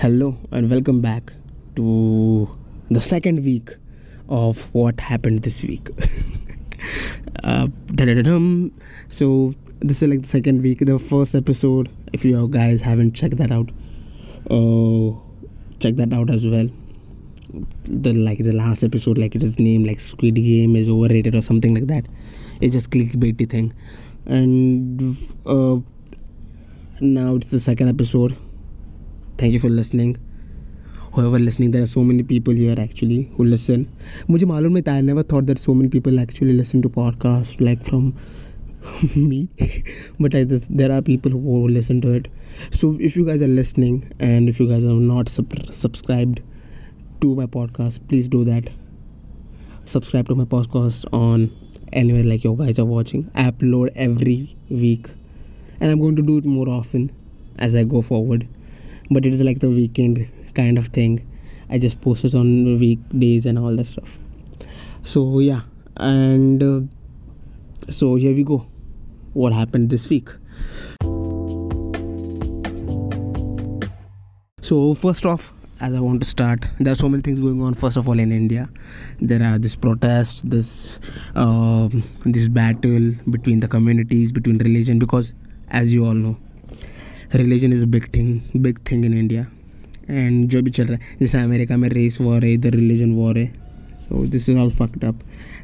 Hello and welcome back to the second week of what happened this week. uh, so this is like the second week. The first episode, if you guys haven't checked that out, uh, check that out as well. The like the last episode, like it is named like Squid Game is overrated or something like that. It's just clickbaity thing, and uh, now it's the second episode thank you for listening whoever listening there are so many people here actually who listen मुझे मालूम नहीं था I never thought that so many people actually listen to podcasts like from me but I just, there are people who listen to it so if you guys are listening and if you guys are not sub- subscribed to my podcast please do that subscribe to my podcast on anywhere like you guys are watching I upload every week and I'm going to do it more often as I go forward but it is like the weekend kind of thing. I just post it on weekdays and all that stuff. So yeah. And uh, so here we go. What happened this week? So first off as i want to start there are so many things going on first of all in india. There are this protest this um, this battle between the communities between religion because as you all know religion is big thing big thing in India and जो भी चल रहा है जैसे America में race war है इधर religion war है so this is all fucked up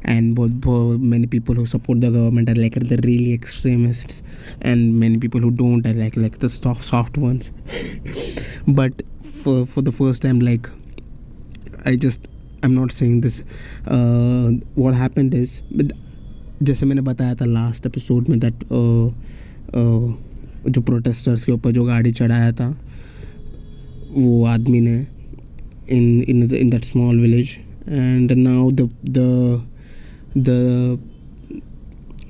and both, both many people who support the government are like the really extremists and many people who don't are like like the soft, soft ones but for for the first time like i just i'm not saying this uh, what happened is but जैसे मैंने बताया था last episode में that जो protesters के ऊपर जो गाड़ी चढ़ाया था वो आदमी ने in in in that small village and now the the the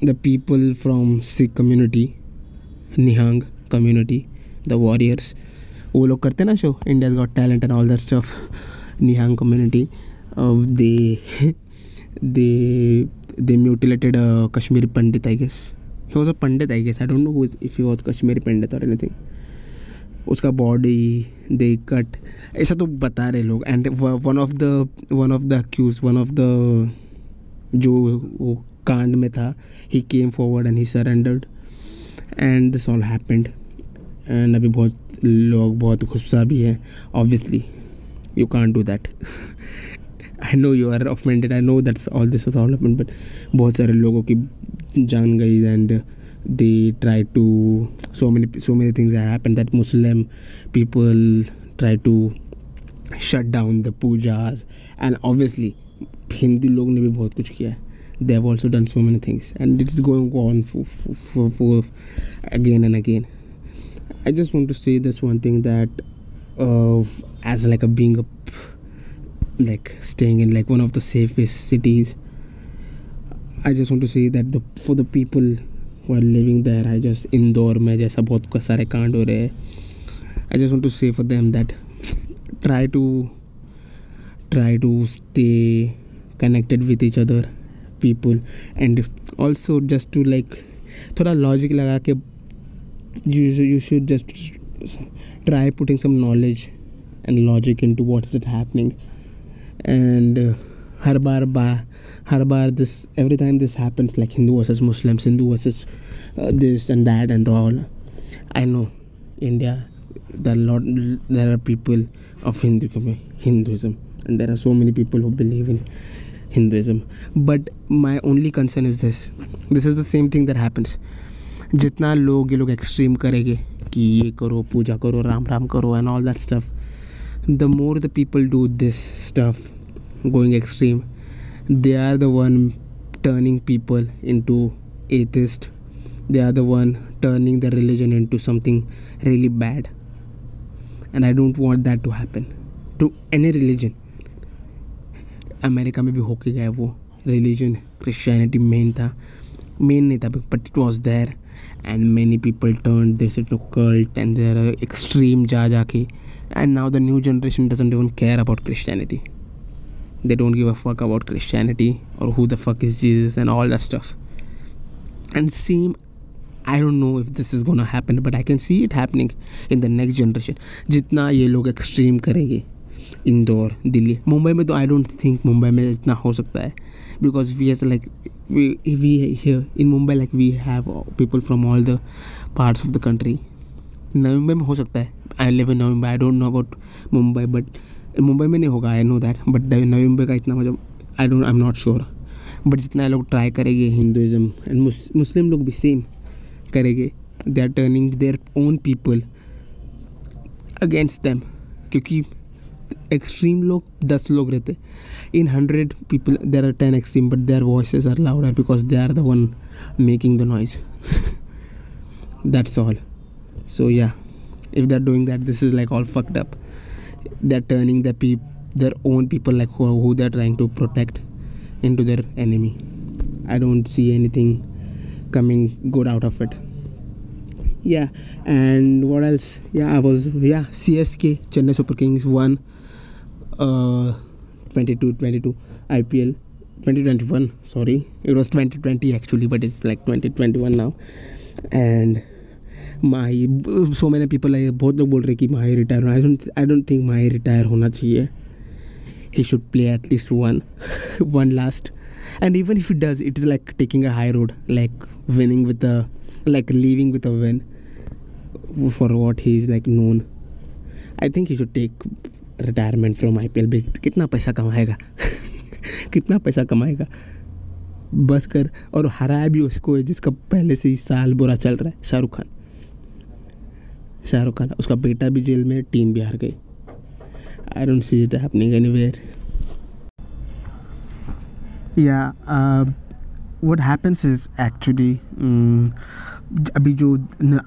the people from Sikh community Nihang community the warriors वो लोग करते ना show India got talent and all that stuff Nihang community they they they mutilated a Kashmiri Pandit, I He was a Pandit, I guess. I don't know who is, if he was Kashmiri Pandit उसका body they cut ऐसा तो बता रहे लोग. And one of the one of the accused one of the जो वो कांड में था ही came forward and he surrendered and this all happened and अभी बहुत लोग बहुत गुस्सा भी है. Obviously you can't do that I know you are offended I know that's all this is all happened but बहुत सारे लोगों की जान गई and they try to so many so many things have happened that muslim people try to shut down the pujas and obviously hindi log ne bhi bahut kuch kiya hai they have also done so many things and it's going on for, for, for again and again i just want to say this one thing that uh, as like a being a like staying in like one of the safest cities. I just want to say that the for the people who are living there i just Indore में जैसा बहुत सारे कांड हो रहे I just want to say for them that try to try to stay connected with each other people and also just to like थोड़ा logic लगा के you should just try putting some knowledge and logic into what is it happening and uh, हर बार बा हर बार this every time this happens like Hindu versus Muslims Hindu versus uh, this and that and all I know India there are lot there are people of Hindu Hinduism and there are so many people who believe in Hinduism but my only concern is this this is the same thing that happens जितना लोग ये लोग extreme करेंगे कि ये करो पूजा करो राम राम करो and all that stuff the more the people do this stuff going extreme they are the one turning people into atheist they are the one turning the religion into something really bad and i don't want that to happen to any religion America में भी होके गया वो religion Christianity main था main नहीं था but it was there and many people turn this to cult and there extreme जा जाके and now the new generation doesn't even care about Christianity they don't give a fuck about christianity or who the fuck is jesus and all that stuff. And same i don't know if this is going to happen but i can see it happening in the next generation. jitna ye log extreme karenge Indore delhi mumbai me to i don't think mumbai me itna ho sakta hai because we as like we we here in mumbai like we have people from all the parts of the country november mein ho sakta hai i live in Mumbai. i don't know about mumbai but Mumbai में नहीं होगा I know that but Navi Mumbai का इतना मतलब I don't I am not sure but जितना लोग try करेंगे Hinduism and Muslim लोग भी सेम करेंगे. They are turning their own people against them क्योंकि एक्सट्रीम लोग, दस लोग रहते in hundred people there are ten extreme but their voices are louder because they are the one making the noise that's all so, yeah. If they're doing that, this is like all fucked up. They're turning their peop their own people like who, who they're trying to protect into their enemy. I don't see anything coming good out of it. Yeah and what else? Yeah i was yeah csk chennai super kings won uh 22 22 ipl 2021 sorry. It was 2020 actually but it's like 2021 now. And Mahi so many people I बहुत लोग बोल रहे कि Mahi retire होना। I don't I don't think Mahi retire होना चाहिए। He should play at least one one last and even if it does it is like taking a high road like winning with a like living with a win for what he is like known I think he should take retirement from I P L कितना पैसा कमाएगा? कितना पैसा कमाएगा? बस कर और हराया भी उसको, जिसका पहले से ही साल बुरा चल रहा है, शाहरुख खान। शाहरुख खान, उसका बेटा भी जेल में, टीम भी हार गई। I don't see it happening anywhere yeah what happens is actually अभी जो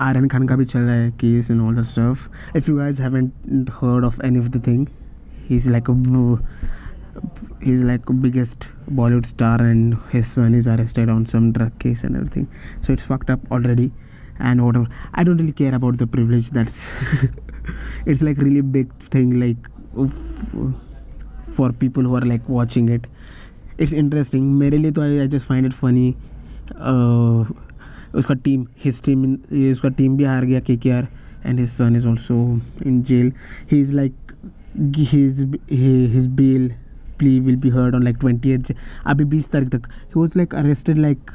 आर्यन खान का भी चल रहा है case in all the stuff if you guys haven't heard of any of the thing he is like a he is like biggest Bollywood star and his son is arrested on some drug case and everything so it's fucked up already and whatever i don't really care about the privilege that's it's like really big thing like for people who are like watching it it's interesting मेरे लिए तो I, I just find it funny uh, उसका team his team उसका team भी हार गया के and his son is also in jail he's like his his bail plea will be heard on like 20th अभी 20 तारीख तक he was like arrested like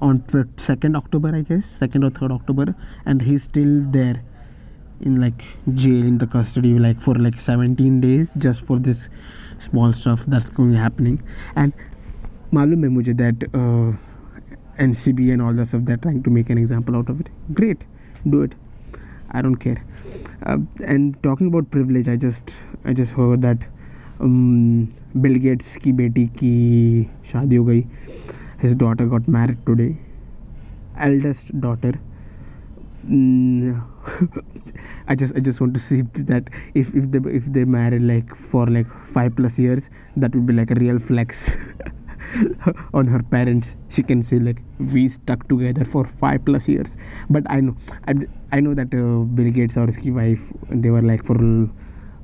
on 2nd October, I guess, 2nd or 3rd October, and he's still there in like jail in the custody like for like 17 days just for this small stuff that's going happening and malum hai mujhe that uh, ncb and all that stuff they're trying to make an example out of it great do it i don't care uh, and talking about privilege i just i just heard that um, Bill gets की बेटी की शादी हो गई his daughter got married today eldest daughter mm, I just I just want to see that if if they if they married like for like five plus years, that would be like a real flex on her parents. She can say like we stuck together for five plus years. But I know I, I know that uh, Bill Gates or his wife they were like for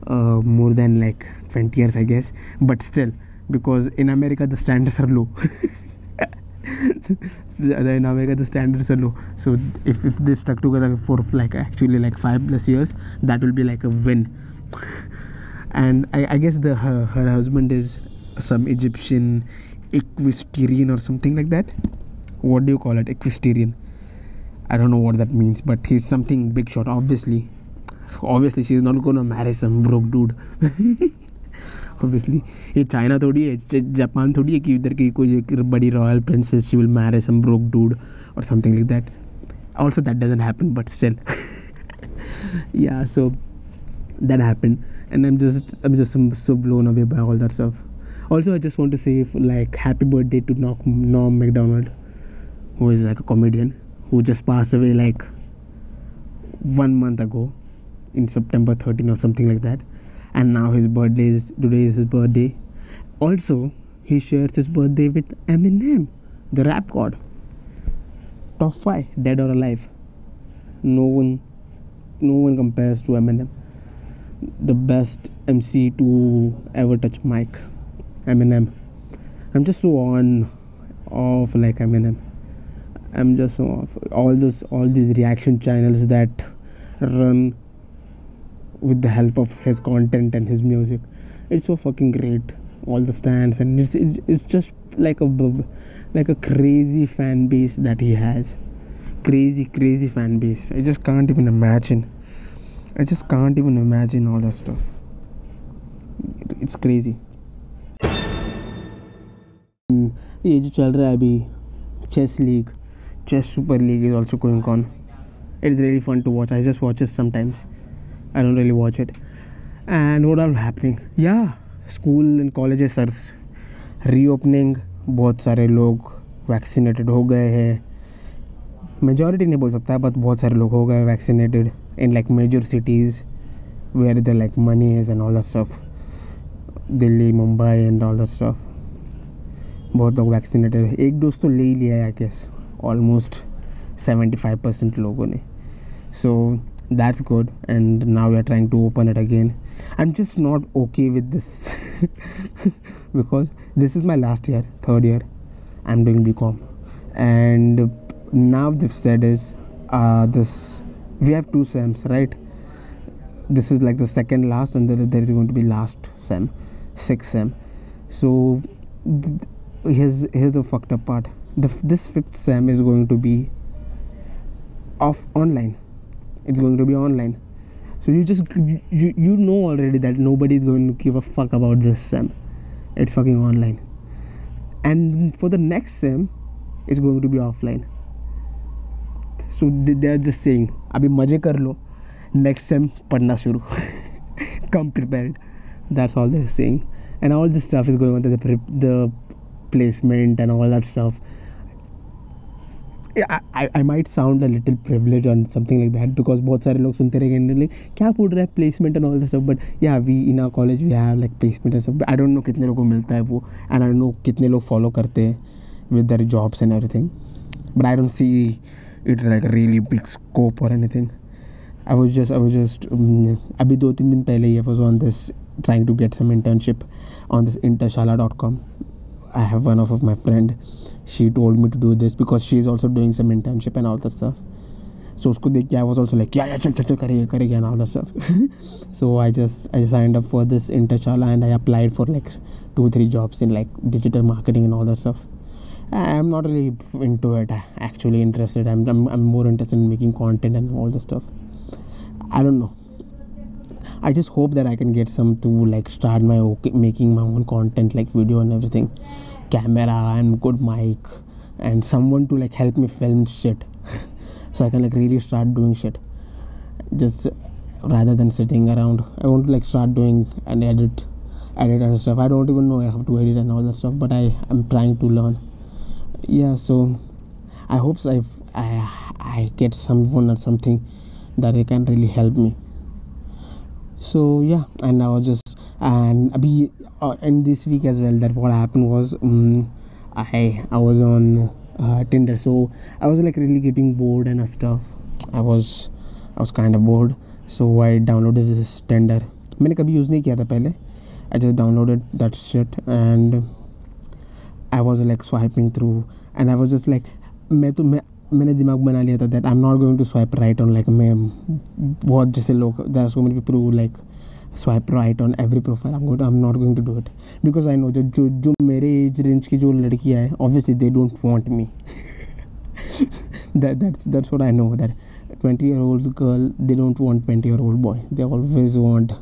uh, more than like 20 years I guess. But still, because in America the standards are low. in America the standards are low so if, if they stuck together for like actually like five plus years that will be like a win. And I, I guess the her, her husband is some Egyptian equestrian or something like that. What do you call it? Equestrian. I don't know what that means but he's something big shot obviously. Obviously she's not gonna marry some broke dude obviously ये China थोड़ी है Japan थोड़ी है कि इधर की कोई एक बड़ी royal princess she will marriage some broke dude or something like that also that doesn't happen but still yeah so that happen and I am just I am just so blown away by all that stuff also i just want to say like happy birthday to norm macdonald who is like a comedian who just passed away like one month ago in september 13 or something like that and now his birthday is today is his birthday. Also he shares his birthday with eminem the rap god. Top 5 dead or alive. No one no one compares to eminem. The best mc to ever touch mic eminem. I'm just so on of like eminem. I'm just uh, all this all these reaction channels that run with the help of his content and his music. It's so fucking great. All the stands and it's it's, it's just like a b- like a crazy fan base that he has. Crazy crazy fan base. I just can't even imagine. I just can't even imagine all that stuff. It's crazy. हम्म, ये जो चल रहा है अभी chess league chess super league is also going on it's really fun to watch I just watch it sometimes I don't really watch it and what are happening yeah school and colleges are reopening बहुत सारे लोग vaccinated हो गए हैं। Majority नहीं बोल सकता but बहुत सारे लोग हो गए vaccinated in like major cities where the like money is and all the stuff Delhi, Mumbai and all the stuff बहुत लोग वैक्सीनेटेड एक डोज तो ले ही लिया है I guess almost seventy five percent लोगों ने। So that's that's good. And now we are trying to open it again. I'm just not okay with this. Because this is my last year third year. I'm doing bcom and now they've said is uh, this we have two sems right? This is like the second last and there is going to be last sem sixth sem. So th- here's here's the fucked up part. The, this fifth sem is going to be off online it's going to be online. So you just you, you know already that nobody is going to give a fuck about this sem. It's fucking online. And for the next sem it's going to be offline. So they are just saying abhi maje kar lo next sem padna shuru come prepared. That's all they're saying. And all this stuff is going on the, the placement and all that stuff. I, I might sound a little privileged on something like that because both sare log sunte rahe generally kya bol raha hai placement and all this stuff? But yeah we in our college we have like placement and stuff I don't know kitne logo milta hai wo and I don't know kitne follow karte with their jobs and everything but I don't see it like really big scope or anything. I was just I was just um, abhi do teen din pehle hi I was on this trying to get some internship on this internshala.com I have one of, my friend she told me to do this because she is also doing some internship and all that stuff so उसको देख के I was also like yeah yeah चल चल चल करेंगे करेंगे and all that stuff so I just I signed up for this intershala and I applied for like two three jobs in like digital marketing and all that stuff I'm not really into it actually interested I'm, I'm, I'm more interested in making content and all the stuff I don't know I just hope that I can get some to like start my okay, making my own content like video and everything camera and good mic and someone to like help me film shit. So I can like really start doing shit. Just rather than sitting around. I want to like start doing and edit edit and stuff. I don't even know I have to edit and all that stuff but I am trying to learn. Yeah so I hope I I I get someone or something that they can really help me. So yeah and i was just and abhi, uh, in this week as well that what happened was um, i i was on uh, tinder so i was like really getting bored and stuff i was i was kind of bored so i downloaded this tinder मैंने कभी use नहीं किया था पहले I just downloaded that shit and I was like swiping through and I was just like मैं तो मैं मैंने दिमाग बना लिया था that I am not going to swipe right on like मैं बहुत जैसे लोग there so many people like swipe right on every profile I M I am not going to do it because I know जो जो जो मेरे as range की जो लड़कियाँ हैं obviously they don't want me that that's that's what I know that 20 year old girl they don't want 20 year old boy they always want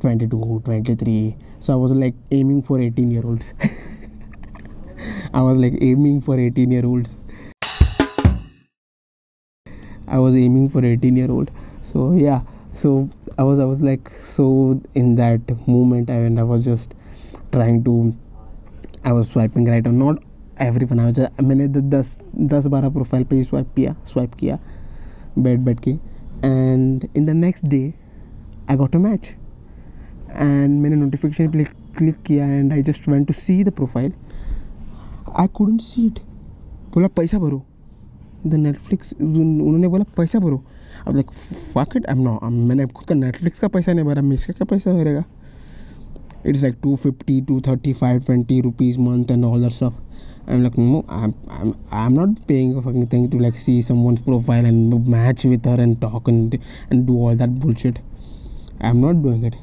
22 23 so I was like aiming for 18 year olds I was like aiming for 18 year olds I was aiming for 18 year old so yeah so, I was I was like, so in that moment and I was just trying to, I was swiping right or not everyone, I was मैंने दस दस बारह profile पे ही swipe किया swipe किया, बैठ बैठ के। And in the next day I got a match and मैंने नोटिफिकेशन पे क्लिक किया and I just went to see the profile I couldn't see it बोला, पैसा भरो. द नेटफ्लिक्स उन्होंने बोला, पैसा भरो. अब like fuck it I am not मैंने खुद का नेटफ्लिक्स का पैसा नहीं भरा मैं इसका क्या पैसा भरेगा it's like 250 235 20 rupees month and all that stuff I'm like, no, I'm, I'm, I'm not paying a fucking thing to like see someone's profile and match with her and talk and and do all that bullshit. I'm not doing it.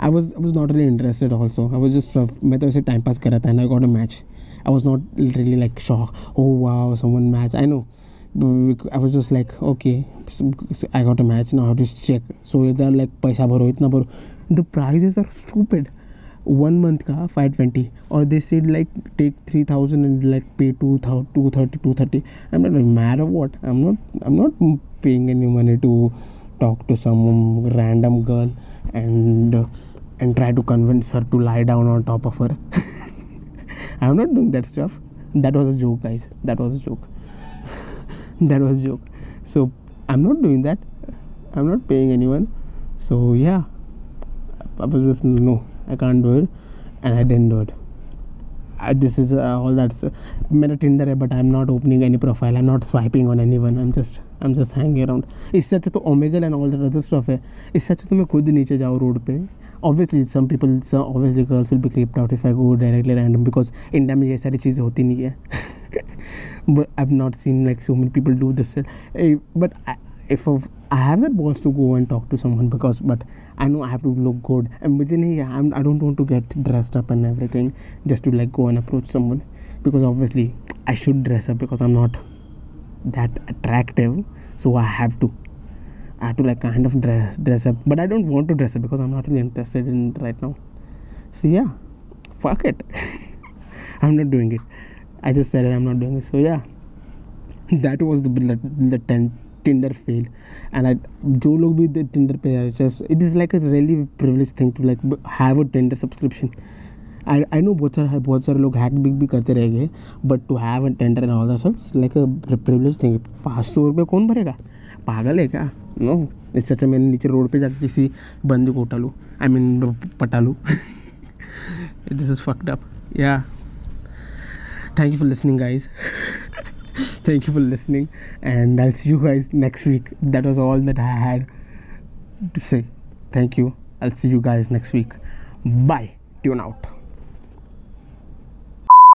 I was I was not really interested also. I was just uh, मैं तो ऐसे time pass कर रहा था and I got a match. I was not really like shocked. Oh wow, someone match. I know. I was just like okay, so I got a match now. Just check. So they're like पैसा भरो इतना भरो. The prices are stupid. one month ka 520 or they said like take 3000 and like pay 2000 230 230 i'm not like mad or what i'm not i'm not paying any money to talk to some random girl and uh, and try to convince her to lie down on top of her i'm not doing that stuff that was a joke guys that was a joke that was joke. So i'm not doing that. I'm not paying anyone. So yeah. I was just no i can't do it. And i didn't do it. I, this is uh, all that's uh, मेरा Tinder है but I am not opening any profile I am not swiping on any one I am just I am just hanging around इससे अच्छा तो Omegle and all that other stuff है. इससे अच्छा तो मैं खुद नीचे जाऊँ रोड पे. Obviously some people obviously girls will be creeped out if I go directly random because India में ये सारी चीज़ें होती नहीं है। But I have not seen like so many people do this but if I have not wants to go and talk to someone because but I know I have to look good and मुझे नहीं I I don't want to get dressed up and everything just to like go and approach someone because obviously I should dress up because I am not that attractive so I have to I have to like kind of dress dress up but I don't want to dress up because I'm not really interested in it right now so yeah fuck it I'm not doing it I just said it I'm not doing it so yeah that was the the, the ten, Tinder fail and I जो लोग भी Tinder पे है just it is like a really privileged thing to like have a Tinder subscription I I know बहुत सारे बहुत सारे लोग हैक बिग भी करते रहेंगे but to have a tender and all that सब लाइक अ प्रिविलेज थिंग पाँच सौ रुपये कौन भरेगा पागल है क्या? नो इससे अच्छा मैंने नीचे रोड पे जाकर किसी बंद को उठा लूँ। आई मीन पटा लूँ। This is fucked up yeah thank you for listening guys thank you for listening and I see you guys next week that was all that I had to say thank you I see you guys next week bye tune out